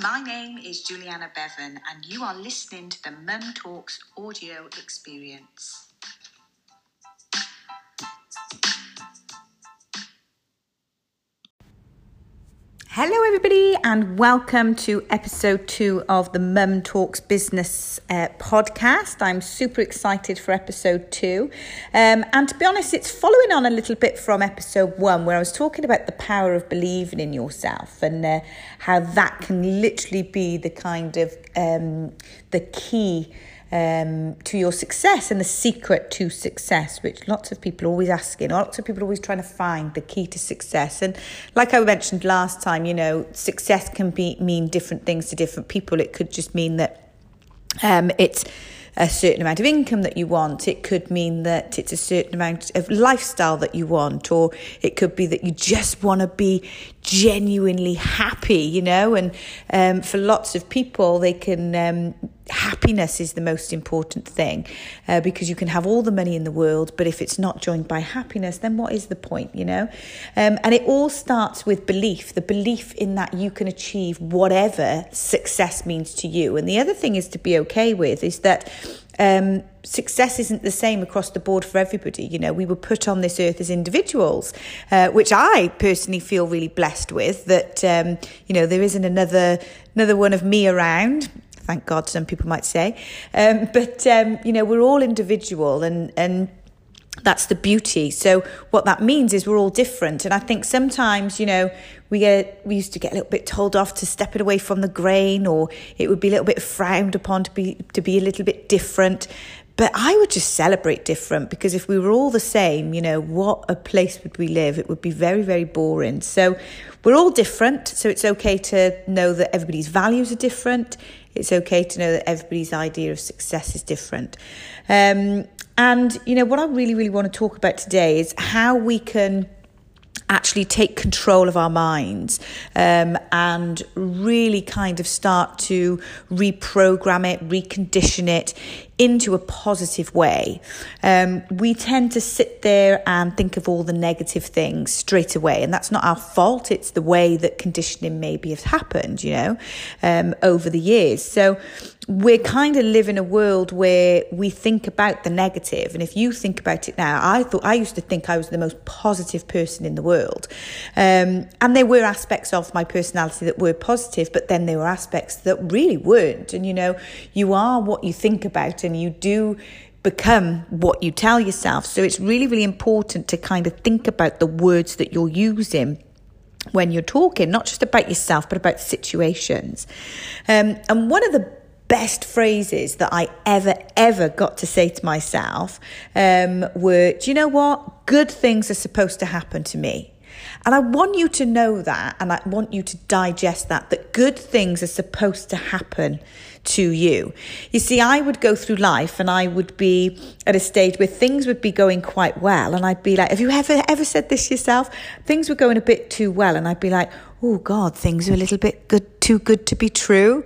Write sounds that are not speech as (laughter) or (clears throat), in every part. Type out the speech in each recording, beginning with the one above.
My name is Juliana Bevan, and you are listening to the Mum Talks audio experience. Hello, everybody, and welcome to episode two of the Mum Talks Business uh, podcast. I'm super excited for episode two. Um, and to be honest, it's following on a little bit from episode one, where I was talking about the power of believing in yourself and uh, how that can literally be the kind of um, the key um, to your success and the secret to success, which lots of people are always asking. Lots of people are always trying to find the key to success. And like I mentioned last time, you know, success can be mean different things to different people. It could just mean that um, it's a certain amount of income that you want. It could mean that it's a certain amount of lifestyle that you want, or it could be that you just want to be genuinely happy, you know. And um, for lots of people, they can um, happiness is the most important thing uh, because you can have all the money in the world, but if it's not joined by happiness, then what is the point, you know? Um, and it all starts with belief the belief in that you can achieve whatever success means to you. And the other thing is to be okay with is that. Um, success isn't the same across the board for everybody. You know, we were put on this earth as individuals, uh, which I personally feel really blessed with. That um, you know, there isn't another another one of me around thank God, some people might say. Um, but, um, you know, we're all individual and, and that's the beauty. So what that means is we're all different. And I think sometimes, you know, we get we used to get a little bit told off to step it away from the grain or it would be a little bit frowned upon to be to be a little bit different. But I would just celebrate different because if we were all the same, you know, what a place would we live? It would be very, very boring. So we're all different. So it's okay to know that everybody's values are different. It's okay to know that everybody's idea of success is different. Um, and, you know, what I really, really want to talk about today is how we can actually take control of our minds um, and really kind of start to reprogram it, recondition it into a positive way. Um, we tend to sit there and think of all the negative things straight away, and that's not our fault. It's the way that conditioning maybe has happened, you know, um, over the years. So we're kind of live in a world where we think about the negative, and if you think about it now, I thought I used to think I was the most positive person in the world, um, and there were aspects of my personality that were positive, but then there were aspects that really weren't. And you know, you are what you think about and you do become what you tell yourself. So it's really, really important to kind of think about the words that you're using when you're talking, not just about yourself, but about situations. Um, and one of the best phrases that I ever, ever got to say to myself um, were, Do you know what? Good things are supposed to happen to me. And I want you to know that, and I want you to digest that, that good things are supposed to happen to you. You see, I would go through life and I would be at a stage where things would be going quite well. And I'd be like, have you ever, ever said this yourself? Things were going a bit too well. And I'd be like, oh God, things are a little bit good, too good to be true.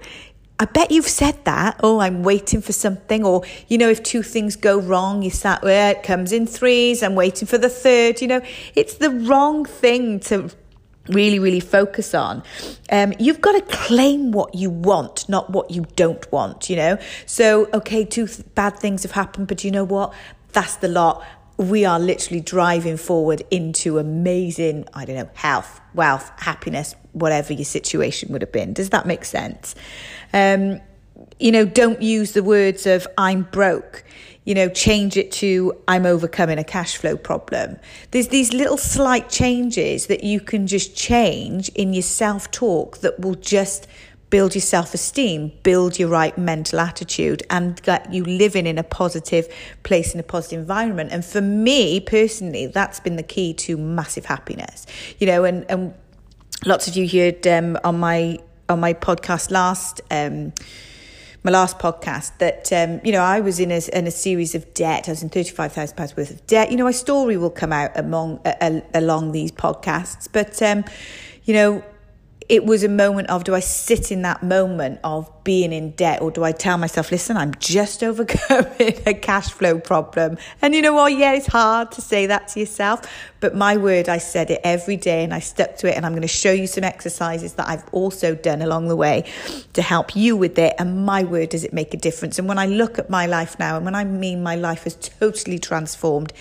I bet you've said that. Oh, I'm waiting for something. Or, you know, if two things go wrong, you sat where it comes in threes, I'm waiting for the third. You know, it's the wrong thing to really, really focus on. Um, you've got to claim what you want, not what you don't want, you know? So, okay, two th- bad things have happened, but you know what? That's the lot we are literally driving forward into amazing, I don't know, health, wealth, happiness, whatever your situation would have been. Does that make sense? Um, you know, don't use the words of I'm broke. You know, change it to I'm overcoming a cash flow problem. There's these little slight changes that you can just change in your self talk that will just build your self esteem, build your right mental attitude, and get you living in a positive place, in a positive environment. And for me personally, that's been the key to massive happiness. You know, and, and lots of you heard um, on my on my podcast last. Um, my last podcast that um, you know I was in a, in a series of debt. I was in thirty five thousand pounds worth of debt. You know, my story will come out among along these podcasts, but um, you know it was a moment of do I sit in that moment of being in debt or do I tell myself, listen, I'm just (laughs) overcoming a cash flow problem? And you know what? Yeah, it's hard to say that to yourself, but my word, I said it every day and I stuck to it. And I'm going to show you some exercises that I've also done along the way to help you with it. And my word, does it make a difference? And when I look at my life now, and when I mean my life has totally transformed,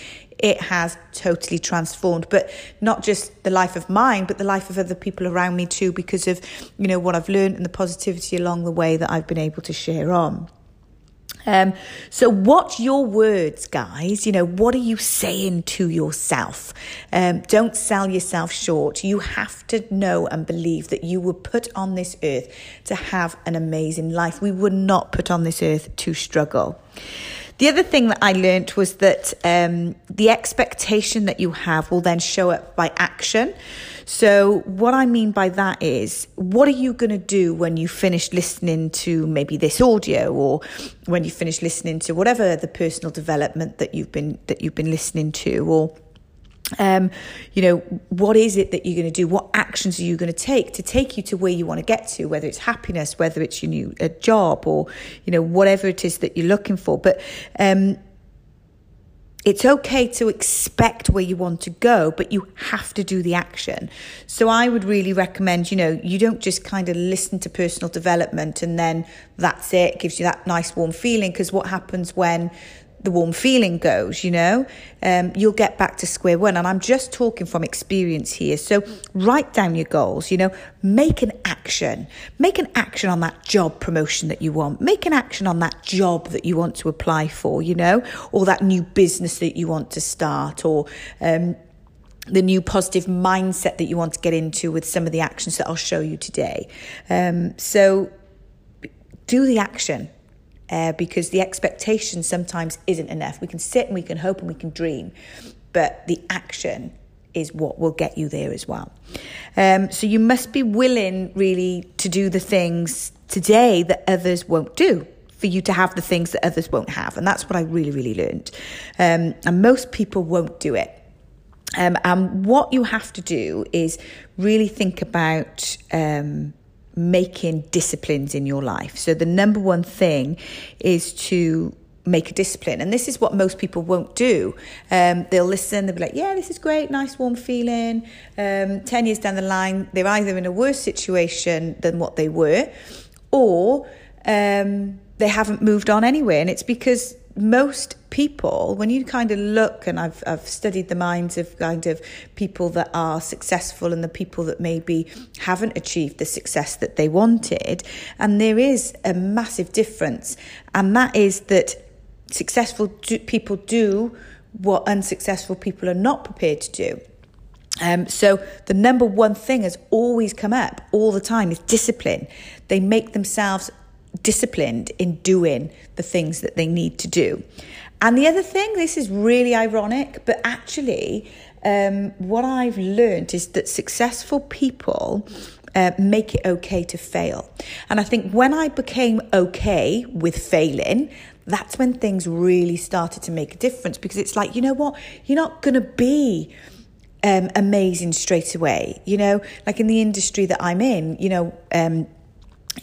it has totally transformed but not just the life of mine but the life of other people around me too because of you know what I've learned and the positivity along the way that I've been able to share on um, so watch your words, guys. You know, what are you saying to yourself? Um, don't sell yourself short. You have to know and believe that you were put on this earth to have an amazing life. We were not put on this earth to struggle. The other thing that I learned was that um, the expectation that you have will then show up by action. So, what I mean by that is, what are you going to do when you finish listening to maybe this audio, or when you finish listening to whatever the personal development that you've been that you've been listening to, or um, you know, what is it that you're going to do? What actions are you going to take to take you to where you want to get to? Whether it's happiness, whether it's your new a job, or you know whatever it is that you're looking for. But um, it's okay to expect where you want to go, but you have to do the action. So I would really recommend, you know, you don't just kind of listen to personal development and then that's it, it gives you that nice warm feeling. Because what happens when the warm feeling goes, you know, um, you'll get back to square one. And I'm just talking from experience here. So write down your goals, you know, make an action. Make an action on that job promotion that you want. Make an action on that job that you want to apply for, you know, or that new business that you want to start or, um, the new positive mindset that you want to get into with some of the actions that I'll show you today. Um, so do the action uh, because the expectation sometimes isn't enough. We can sit and we can hope and we can dream, but the action is what will get you there as well. Um, so you must be willing really to do the things today that others won't do for you to have the things that others won't have. And that's what I really, really learned. Um, and most people won't do it. Um, and what you have to do is really think about um, making disciplines in your life. So the number one thing is to make a discipline. And this is what most people won't do. Um, they'll listen, they'll be like, yeah, this is great, nice warm feeling. Um, 10 years down the line, they're either in a worse situation than what they were, or um, they haven't moved on anyway. And it's because most people, when you kind of look, and I've, I've studied the minds of kind of people that are successful and the people that maybe haven't achieved the success that they wanted, and there is a massive difference, and that is that successful do, people do what unsuccessful people are not prepared to do. Um, so the number one thing has always come up all the time is discipline. They make themselves disciplined in doing the things that they need to do. And the other thing, this is really ironic, but actually, um, what I've learned is that successful people uh, make it okay to fail. And I think when I became okay with failing, that's when things really started to make a difference because it's like, you know what? You're not going to be. Um, amazing straight away, you know, like in the industry that I'm in, you know, um,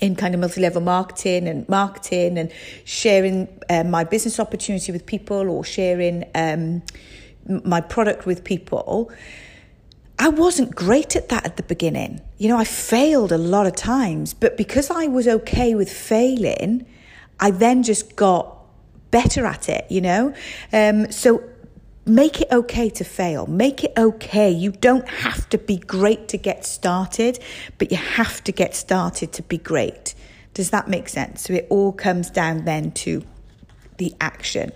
in kind of multi-level marketing and marketing and sharing uh, my business opportunity with people or sharing um, my product with people I wasn't great at that at the beginning. You know, I failed a lot of times, but because I was okay with failing, I then just got better at it, you know? Um, so make it okay to fail. Make it okay. You don't have to be great to get started, but you have to get started to be great. Does that make sense? So it all comes down then to the action.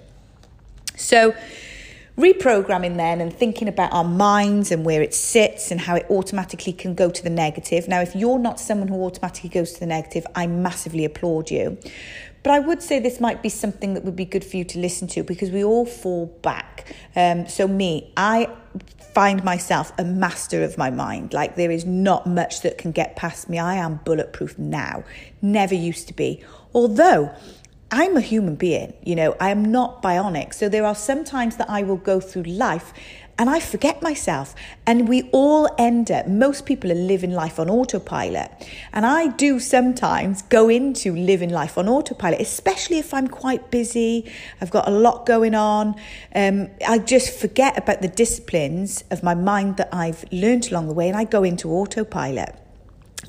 So, reprogramming then and thinking about our minds and where it sits and how it automatically can go to the negative. Now, if you're not someone who automatically goes to the negative, I massively applaud you. But I would say this might be something that would be good for you to listen to because we all fall back. Um, so, me, I find myself a master of my mind. Like, there is not much that can get past me. I am bulletproof now, never used to be. Although, I'm a human being, you know, I am not bionic. So, there are some times that I will go through life and I forget myself. And we all end up, most people are living life on autopilot. And I do sometimes go into living life on autopilot, especially if I'm quite busy, I've got a lot going on. Um, I just forget about the disciplines of my mind that I've learned along the way, and I go into autopilot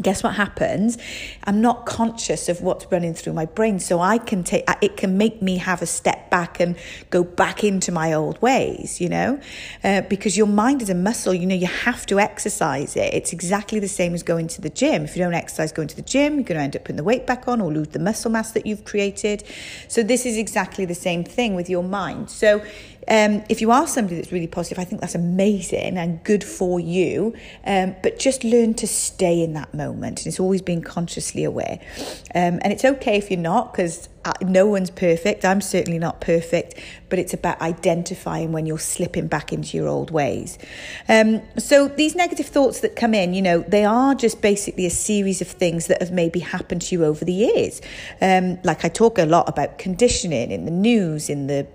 guess what happens? I'm not conscious of what's running through my brain so i can take it can make me have a step back and go back into my old ways you know? Uh, because your mind is a muscle you know you have to exercise it. It's exactly the same as going to the gym. If you don't exercise going to the gym you're going to end up putting the weight back on or lose the muscle mass that you've created. So this is exactly the same thing with your mind. So um, if you are somebody that's really positive, I think that's amazing and good for you. Um, but just learn to stay in that moment. And it's always being consciously aware. Um, and it's okay if you're not, because uh, no one's perfect. I'm certainly not perfect, but it's about identifying when you're slipping back into your old ways. Um, so these negative thoughts that come in, you know, they are just basically a series of things that have maybe happened to you over the years. Um, like I talk a lot about conditioning in the news, in the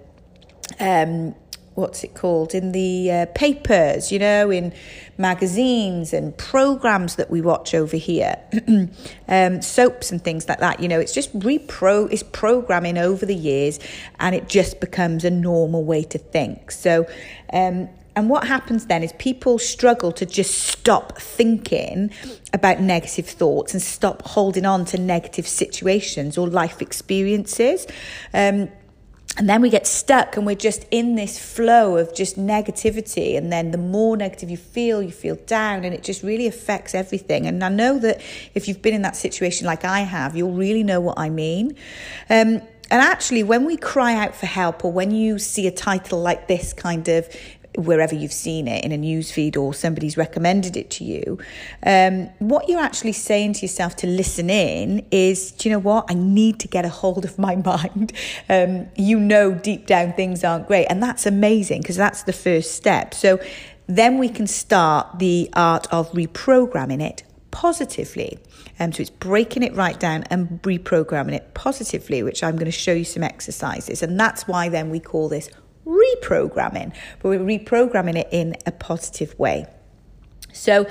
um, what's it called? In the uh, papers you know in magazines and programs that we watch over here. (clears throat) Um, soaps and things like that you know it's just repro it's programming over the years and it just becomes a normal way to think. So um, and what happens then is people struggle to just stop thinking about negative thoughts and stop holding on to negative situations or life experiences. Um, and then we get stuck and we're just in this flow of just negativity. And then the more negative you feel, you feel down, and it just really affects everything. And I know that if you've been in that situation like I have, you'll really know what I mean. Um, and actually, when we cry out for help, or when you see a title like this kind of wherever you've seen it in a news feed or somebody's recommended it to you, um, what you're actually saying to yourself to listen in is, do you know what? I need to get a hold of my (laughs) mind. Um, you know, deep down things aren't great. And that's amazing because that's the first step. So then we can start the art of reprogramming it positively. Um, so it's breaking it right down and reprogramming it positively, which I'm going to show you some exercises. And that's why then we call this reprogramming, but we're reprogramming it in a positive way. So,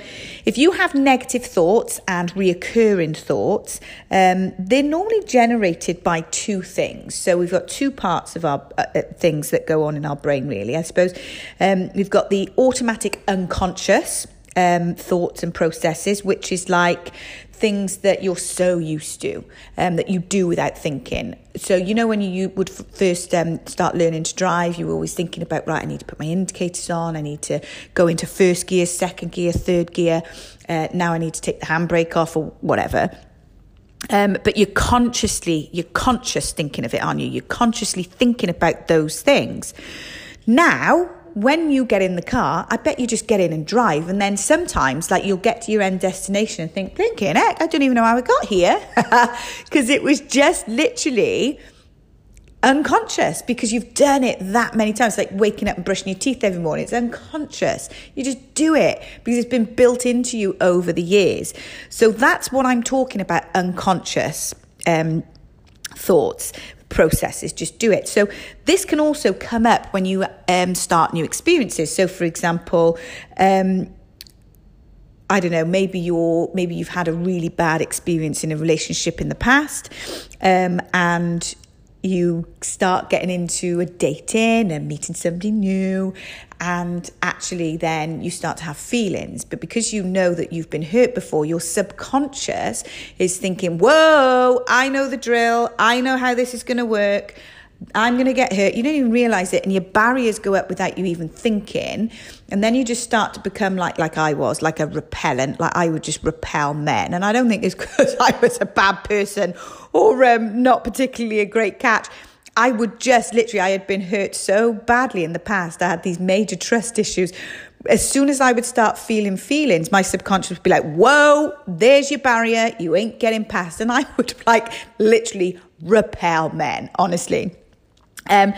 if you have negative thoughts and reoccurring thoughts, um, they're normally generated by two things. So, we've got two parts of our uh, uh things that go on in our brain, really, I suppose. Um, we've got the automatic unconscious. Um, thoughts and processes, which is like things that you're so used to um, that you do without thinking. So, you know, when you would first um, start learning to drive, you were always thinking about, right, I need to put my indicators on, I need to go into first gear, second gear, third gear. Uh, now I need to take the handbrake off or whatever. Um, but you're consciously, you're conscious thinking of it, aren't you? You're consciously thinking about those things. Now, when you get in the car, I bet you just get in and drive. And then sometimes, like, you'll get to your end destination and think, thinking, heck, I don't even know how I got here. (laughs) Because it was just literally unconscious because you've done it that many times, like waking up and brushing your teeth every morning. It's unconscious. You just do it because it's been built into you over the years. So that's what I'm talking about unconscious. Um, thoughts processes, just do it. So, this can also come up when you um, start new experiences. So, for example, um, I don't know, maybe you're maybe you've had a really bad experience in a relationship in the past, um, and you start getting into a dating and meeting somebody new and actually then you start to have feelings but because you know that you've been hurt before your subconscious is thinking whoa i know the drill i know how this is going to work I'm going to get hurt. You don't even realize it, and your barriers go up without you even thinking. And then you just start to become like like I was, like a repellent. Like I would just repel men, and I don't think it's (laughs) because I was a bad person or um, not particularly a great catch. I would just literally, I had been hurt so badly in the past. I had these major trust issues. As soon as I would start feeling feelings, my subconscious would be like, whoa, there's your barrier. You ain't getting past. And I (laughs) would like literally repel men, honestly. Um,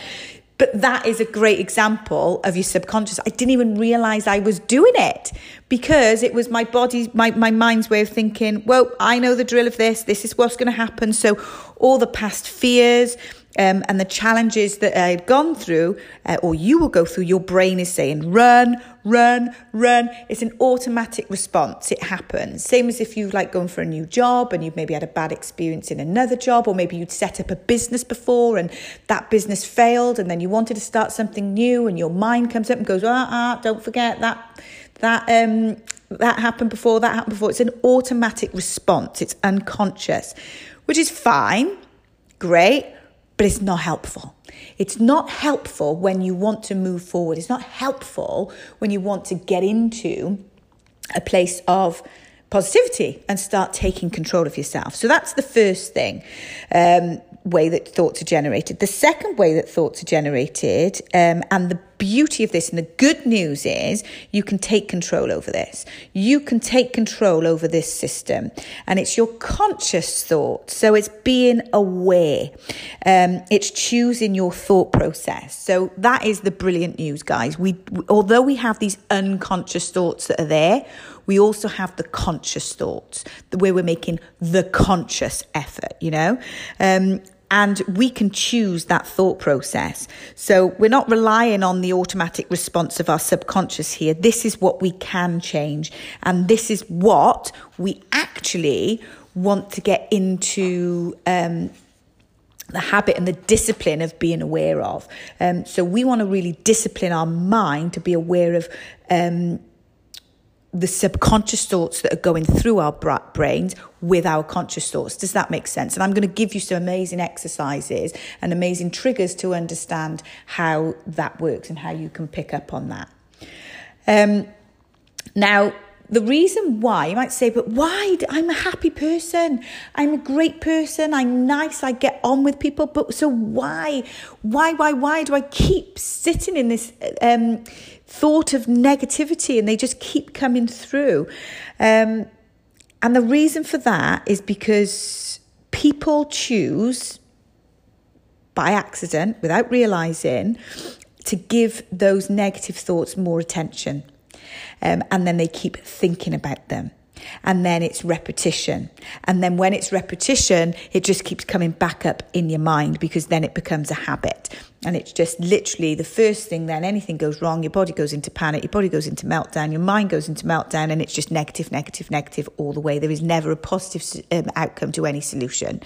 but that is a great example of your subconscious. I didn't even realize I was doing it because it was my body's, my, my mind's way of thinking, well, I know the drill of this. This is what's going to happen. So all the past fears, um, and the challenges that I've gone through, uh, or you will go through, your brain is saying, run, run, run. It's an automatic response. It happens. Same as if you've like going for a new job and you've maybe had a bad experience in another job, or maybe you'd set up a business before and that business failed, and then you wanted to start something new, and your mind comes up and goes, ah, ah, don't forget that that um that happened before, that happened before. It's an automatic response. It's unconscious, which is fine, great but it's not helpful. It's not helpful when you want to move forward. It's not helpful when you want to get into a place of positivity and start taking control of yourself. So that's the first thing. Um, way that thoughts are generated. The second way that thoughts are generated, um, and the beauty of this and the good news is you can take control over this. You can take control over this system, and it's your conscious thought. So it's being aware, um, it's choosing your thought process. So that is the brilliant news, guys. We, although we have these unconscious thoughts that are there, we also have the conscious thoughts, way we're making the conscious effort, you know? Um, and we can choose that thought process. So we're not relying on the automatic response of our subconscious here. This is what we can change. And this is what we actually want to get into. Um, the habit and the discipline of being aware of. Um, so we want to really discipline our mind to be aware of um, the subconscious thoughts that are going through our brains with our conscious thoughts. Does that make sense? And I'm going to give you some amazing exercises and amazing triggers to understand how that works and how you can pick up on that. Um, now, the reason why you might say, but why? I'm a happy person. I'm a great person. I'm nice. I get on with people. But so why, why, why, why do I keep sitting in this um, thought of negativity and they just keep coming through? Um, and the reason for that is because people choose by accident, without realizing, to give those negative thoughts more attention um, and then they keep thinking about them. And then it's repetition. And then when it's repetition, it just keeps coming back up in your mind because then it becomes a habit. And it's just literally the first thing, then anything goes wrong, your body goes into panic, your body goes into meltdown, your mind goes into meltdown, and it's just negative, negative, negative all the way. There is never a positive um, outcome to any solution.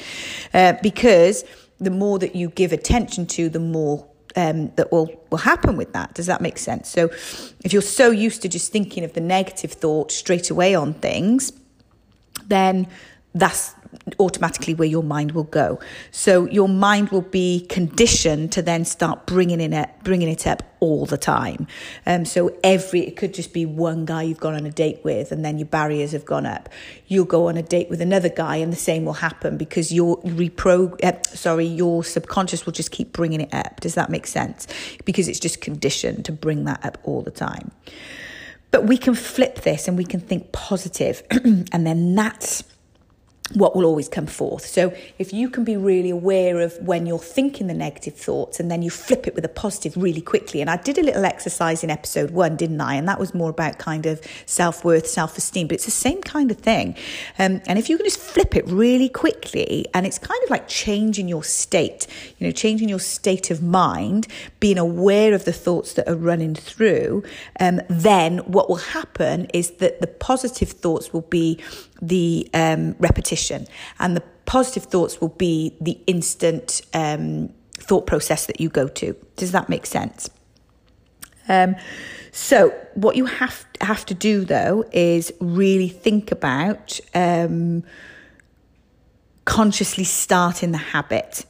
Uh, because the more that you give attention to, the more um, that will, will happen with that. Does that make sense? So, if you're so used to just thinking of the negative thought straight away on things, then that's automatically where your mind will go. So your mind will be conditioned to then start bringing in it, bringing it up all the time. Um, so every it could just be one guy you've gone on a date with, and then your barriers have gone up. You'll go on a date with another guy, and the same will happen because your repro, uh, sorry, your subconscious will just keep bringing it up. Does that make sense? Because it's just conditioned to bring that up all the time. But we can flip this and we can think positive, (clears throat) and then that's what will always come forth. So if you can be really aware of when you're thinking the negative thoughts and then you flip it with a positive really quickly. And I did a little exercise in episode one, didn't I? And that was more about kind of self worth, self esteem, but it's the same kind of thing. Um, and if you can just flip it really quickly, and it's kind of like changing your state, you know, changing your state of mind, being aware of the thoughts that are running through, um, then what will happen is that the positive thoughts will be the um, repetition, and the positive thoughts will be the instant um, thought process that you go to. Does that make sense? Um, so, what you have have to do though is really think about um, consciously starting the habit.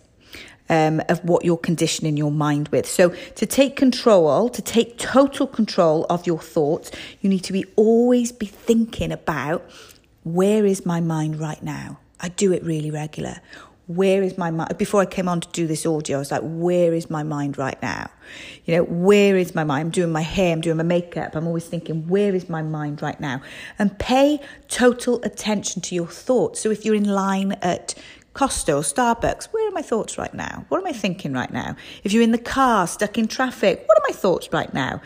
Um, of what you're conditioning your mind with. So, to take control, to take total control of your thoughts, you need to be always be thinking about where is my mind right now? I do it really regular. Where is my mind? Before I came on to do this audio, I was like, where is my mind right now? You know, where is my mind? I'm doing my hair, I'm doing my makeup. I'm always thinking, where is my mind right now? And pay total attention to your thoughts. So if you're in line at Costa or Starbucks, where are my thoughts right now? What am I thinking right now? If you're in the car, stuck in traffic, what are my thoughts right now?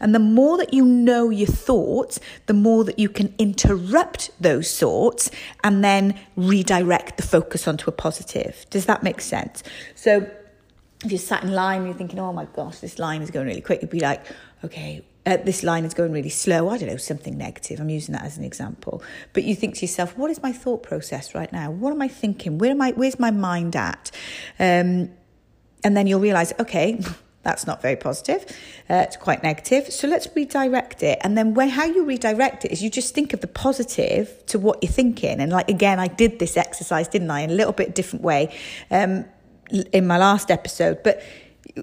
And the more that you know your thoughts, the more that you can interrupt those thoughts and then redirect the focus onto a positive. Does that make sense? So if you're sat in line you're thinking, oh my gosh, this line is going really quick, you'd be like, okay, uh, this line is going really slow. I don't know, something negative. I'm using that as an example. But you think to yourself, what is my thought process right now? What am I thinking? Where am I? Where's my mind at? Um, and then you'll realize, okay, (laughs) that's not very positive. Uh, it's quite negative. So let's redirect it. And then when, how you redirect it is you just think of the positive to what you're thinking. And like, again, I did this exercise, didn't I? In a little bit different way um, in my last episode. But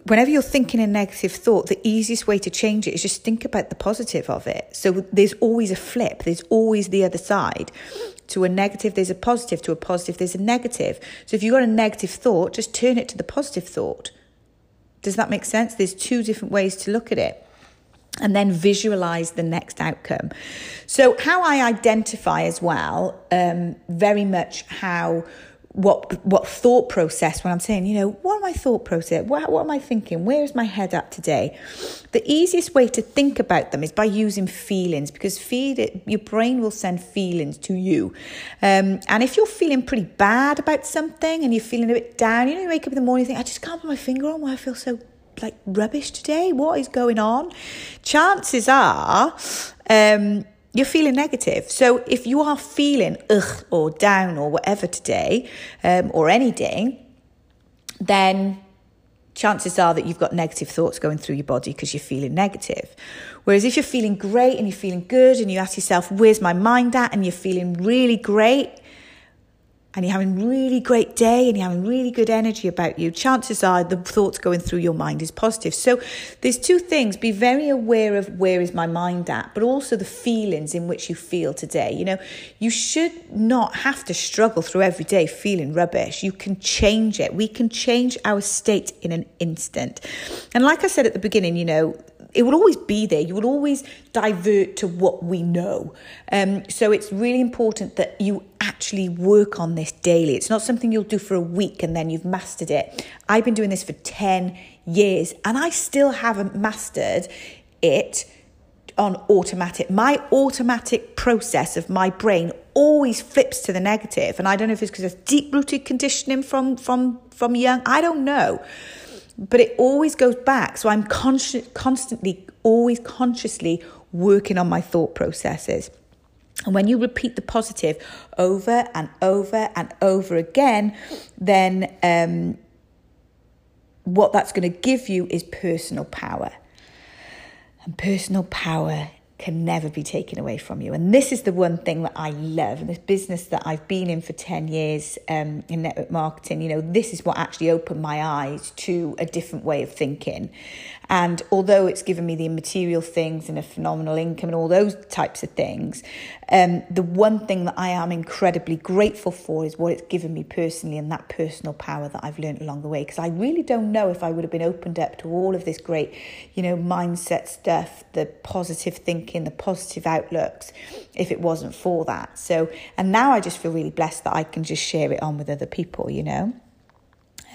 whenever you're thinking a negative thought, the easiest way to change it is just think about the positive of it. So there's always a flip. There's always the other side. To a negative, there's a positive. To a positive, there's a negative. So if you've got a negative thought, just turn it to the positive thought does that make sense? There's two different ways to look at it. And then visualize the next outcome. So, how I identify as well, um, very much how what what thought process when I'm saying, you know, what am I thought process? What, what am I thinking? Where is my head at today? The easiest way to think about them is by using feelings because feed it, your brain will send feelings to you. Um, and if you're feeling pretty bad about something and you're feeling a bit down, you know, you wake up in the morning and think, I just can't put my finger on why I feel so like rubbish today. What is going on? Chances are, um, you're feeling negative. So if you are feeling ugh or down or whatever today, um, or any day, then chances are that you've got negative thoughts going through your body because you're feeling negative. Whereas if you're feeling great and you're feeling good and you ask yourself, where's my mind at? And you're feeling really great, and you're having a really great day and you're having really good energy about you, chances are the thoughts going through your mind is positive. So there's two things. Be very aware of where is my mind at, but also the feelings in which you feel today. You know, you should not have to struggle through every day feeling rubbish. You can change it. We can change our state in an instant. And like I said at the beginning, you know, it will always be there. You will always divert to what we know. Um, so it's really important that you actually work on this daily. It's not something you'll do for a week and then you've mastered it. I've been doing this for 10 years and I still haven't mastered it on automatic. My automatic process of my brain always flips to the negative, and I don't know if it's because of deep rooted conditioning from from from young. I don't know, but it always goes back. So I'm conscious, constantly, always consciously working on my thought processes. And when you repeat the positive over and over and over again, then um, what that's going to give you is personal power. And personal power can never be taken away from you. And this is the one thing that I love. And this business that I've been in for 10 years um, in network marketing, you know, this is what actually opened my eyes to a different way of thinking. And although it's given me the immaterial things and a phenomenal income and all those types of things, um, the one thing that I am incredibly grateful for is what it's given me personally and that personal power that I've learned along the way. Because I really don't know if I would have been opened up to all of this great, you know, mindset stuff, the positive thinking, the positive outlooks, if it wasn't for that. So, and now I just feel really blessed that I can just share it on with other people, you know.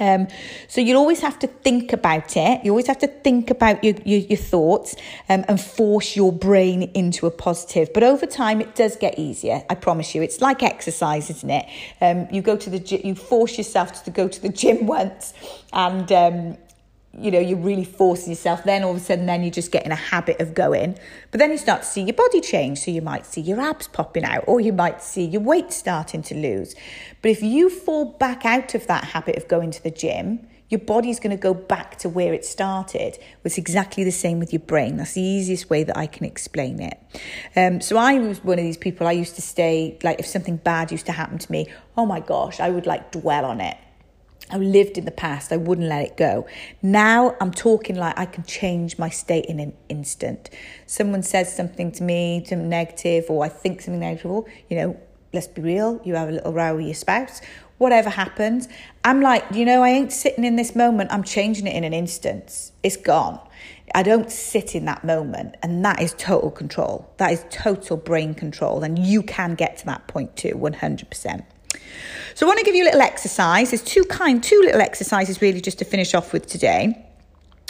Um, so you always have to think about it. You always have to think about your, your, your thoughts um, and force your brain into a positive. But over time, it does get easier. I promise you. It's like exercise, isn't it? Um, you go to the you force yourself to go to the gym (laughs) once, and um, you know, you're really forcing yourself. Then all of a sudden, then you just get in a habit of going. But then you start to see your body change. So you might see your abs popping out, or you might see your weight starting to lose. But if you fall back out of that habit of going to the gym, your body's going to go back to where it started. It's exactly the same with your brain. That's the easiest way that I can explain it. Um, so I was one of these people. I used to stay like if something bad used to happen to me, oh my gosh, I would like dwell on it. I lived in the past. I wouldn't let it go. Now I'm talking like I can change my state in an instant. Someone says something to me, something negative, or I think something negative, you know, let's be real, you have a little row with your spouse, whatever happens. I'm like, you know, I ain't sitting in this moment. I'm changing it in an instant. It's gone. I don't sit in that moment. And that is total control. That is total brain control. And you can get to that point too, 100%. So I want to give you a little exercise. There's two kind, two little exercises really just to finish off with today.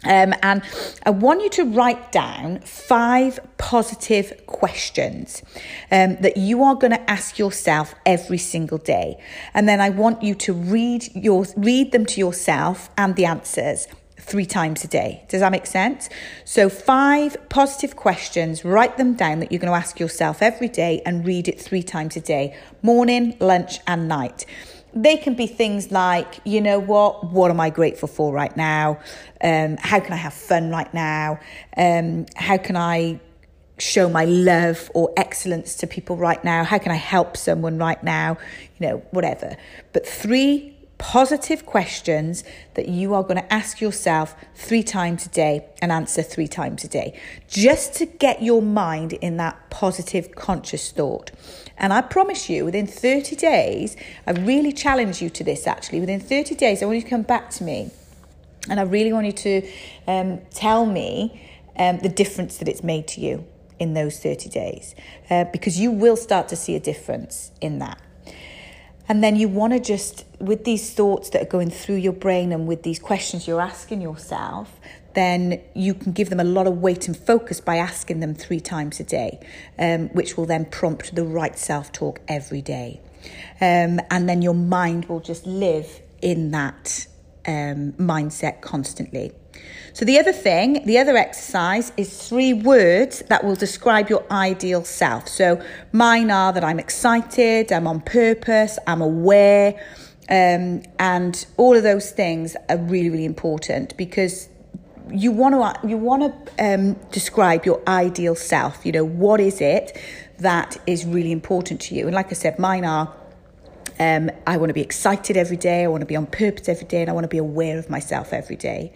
Um, and I want you to write down five positive questions um, that you are going to ask yourself every single day. And then I want you to read your read them to yourself and the answers three times a day. Does that make sense? So, five positive questions, write them down that you're going to ask yourself every day and read it three times a day morning, lunch, and night they can be things like, you know what, what am I grateful for right now? Um, how can I have fun right now? Um, how can I show my love or excellence to people right now? How can I help someone right now? You know, whatever. But three positive questions that you are going to ask yourself three times a day and answer three times a day, just to get your mind in that positive, conscious thought. And I promise you, within 30 days, I really challenge you to this actually. Within 30 days, I want you to come back to me and I really want you to um, tell me um, the difference that it's made to you in those 30 days uh, because you will start to see a difference in that. And then you want to just, with these thoughts that are going through your brain and with these questions you're asking yourself, then you can give them a lot of weight and focus by asking them three times a day, um, which will then prompt the right self talk every day. Um, and then your mind will just live in that um, mindset constantly. So, the other thing, the other exercise is three words that will describe your ideal self. So, mine are that I'm excited, I'm on purpose, I'm aware, um, and all of those things are really, really important because you want to you want to um, describe your ideal self. You know what is it that is really important to you, and like I said, mine are um, I want to be excited every day. I want to be on purpose every day, and I want to be aware of myself every day.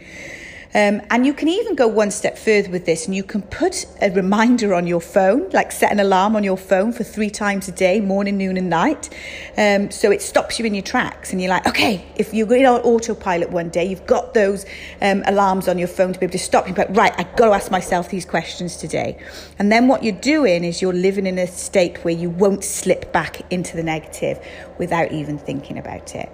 Um, and you can even go one step further with this, and you can put a reminder on your phone, like set an alarm on your phone for three times a day morning, noon, and night. Um, so it stops you in your tracks, and you're like, okay, if you're in autopilot one day, you've got those um, alarms on your phone to be able to stop you, but right, I've got to ask myself these questions today. And then what you're doing is you're living in a state where you won't slip back into the negative without even thinking about it.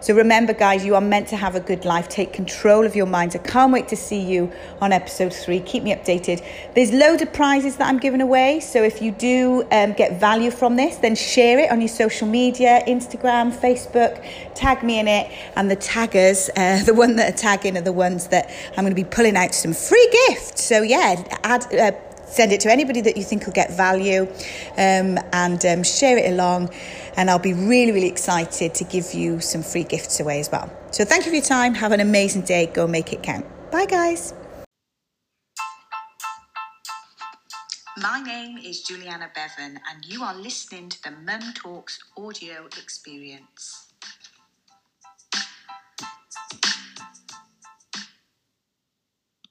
So remember, guys, you are meant to have a good life. Take control of your minds. I can't wait to see you on episode three. Keep me updated. There's loads of prizes that I'm giving away. So if you do um, get value from this, then share it on your social media Instagram, Facebook, tag me in it. And the taggers, uh, (laughs) the one that are tagging, are the ones that I'm going to be pulling out some free gifts. So yeah, add. Uh, send it to anybody that you think will get value um, and um, share it along and I'll be really, really excited to give you some free gifts away as well. So thank you for your time. Have an amazing day. Go make it count. Bye, guys. My name is Juliana Bevan, and you are listening to the Mum Talks audio experience.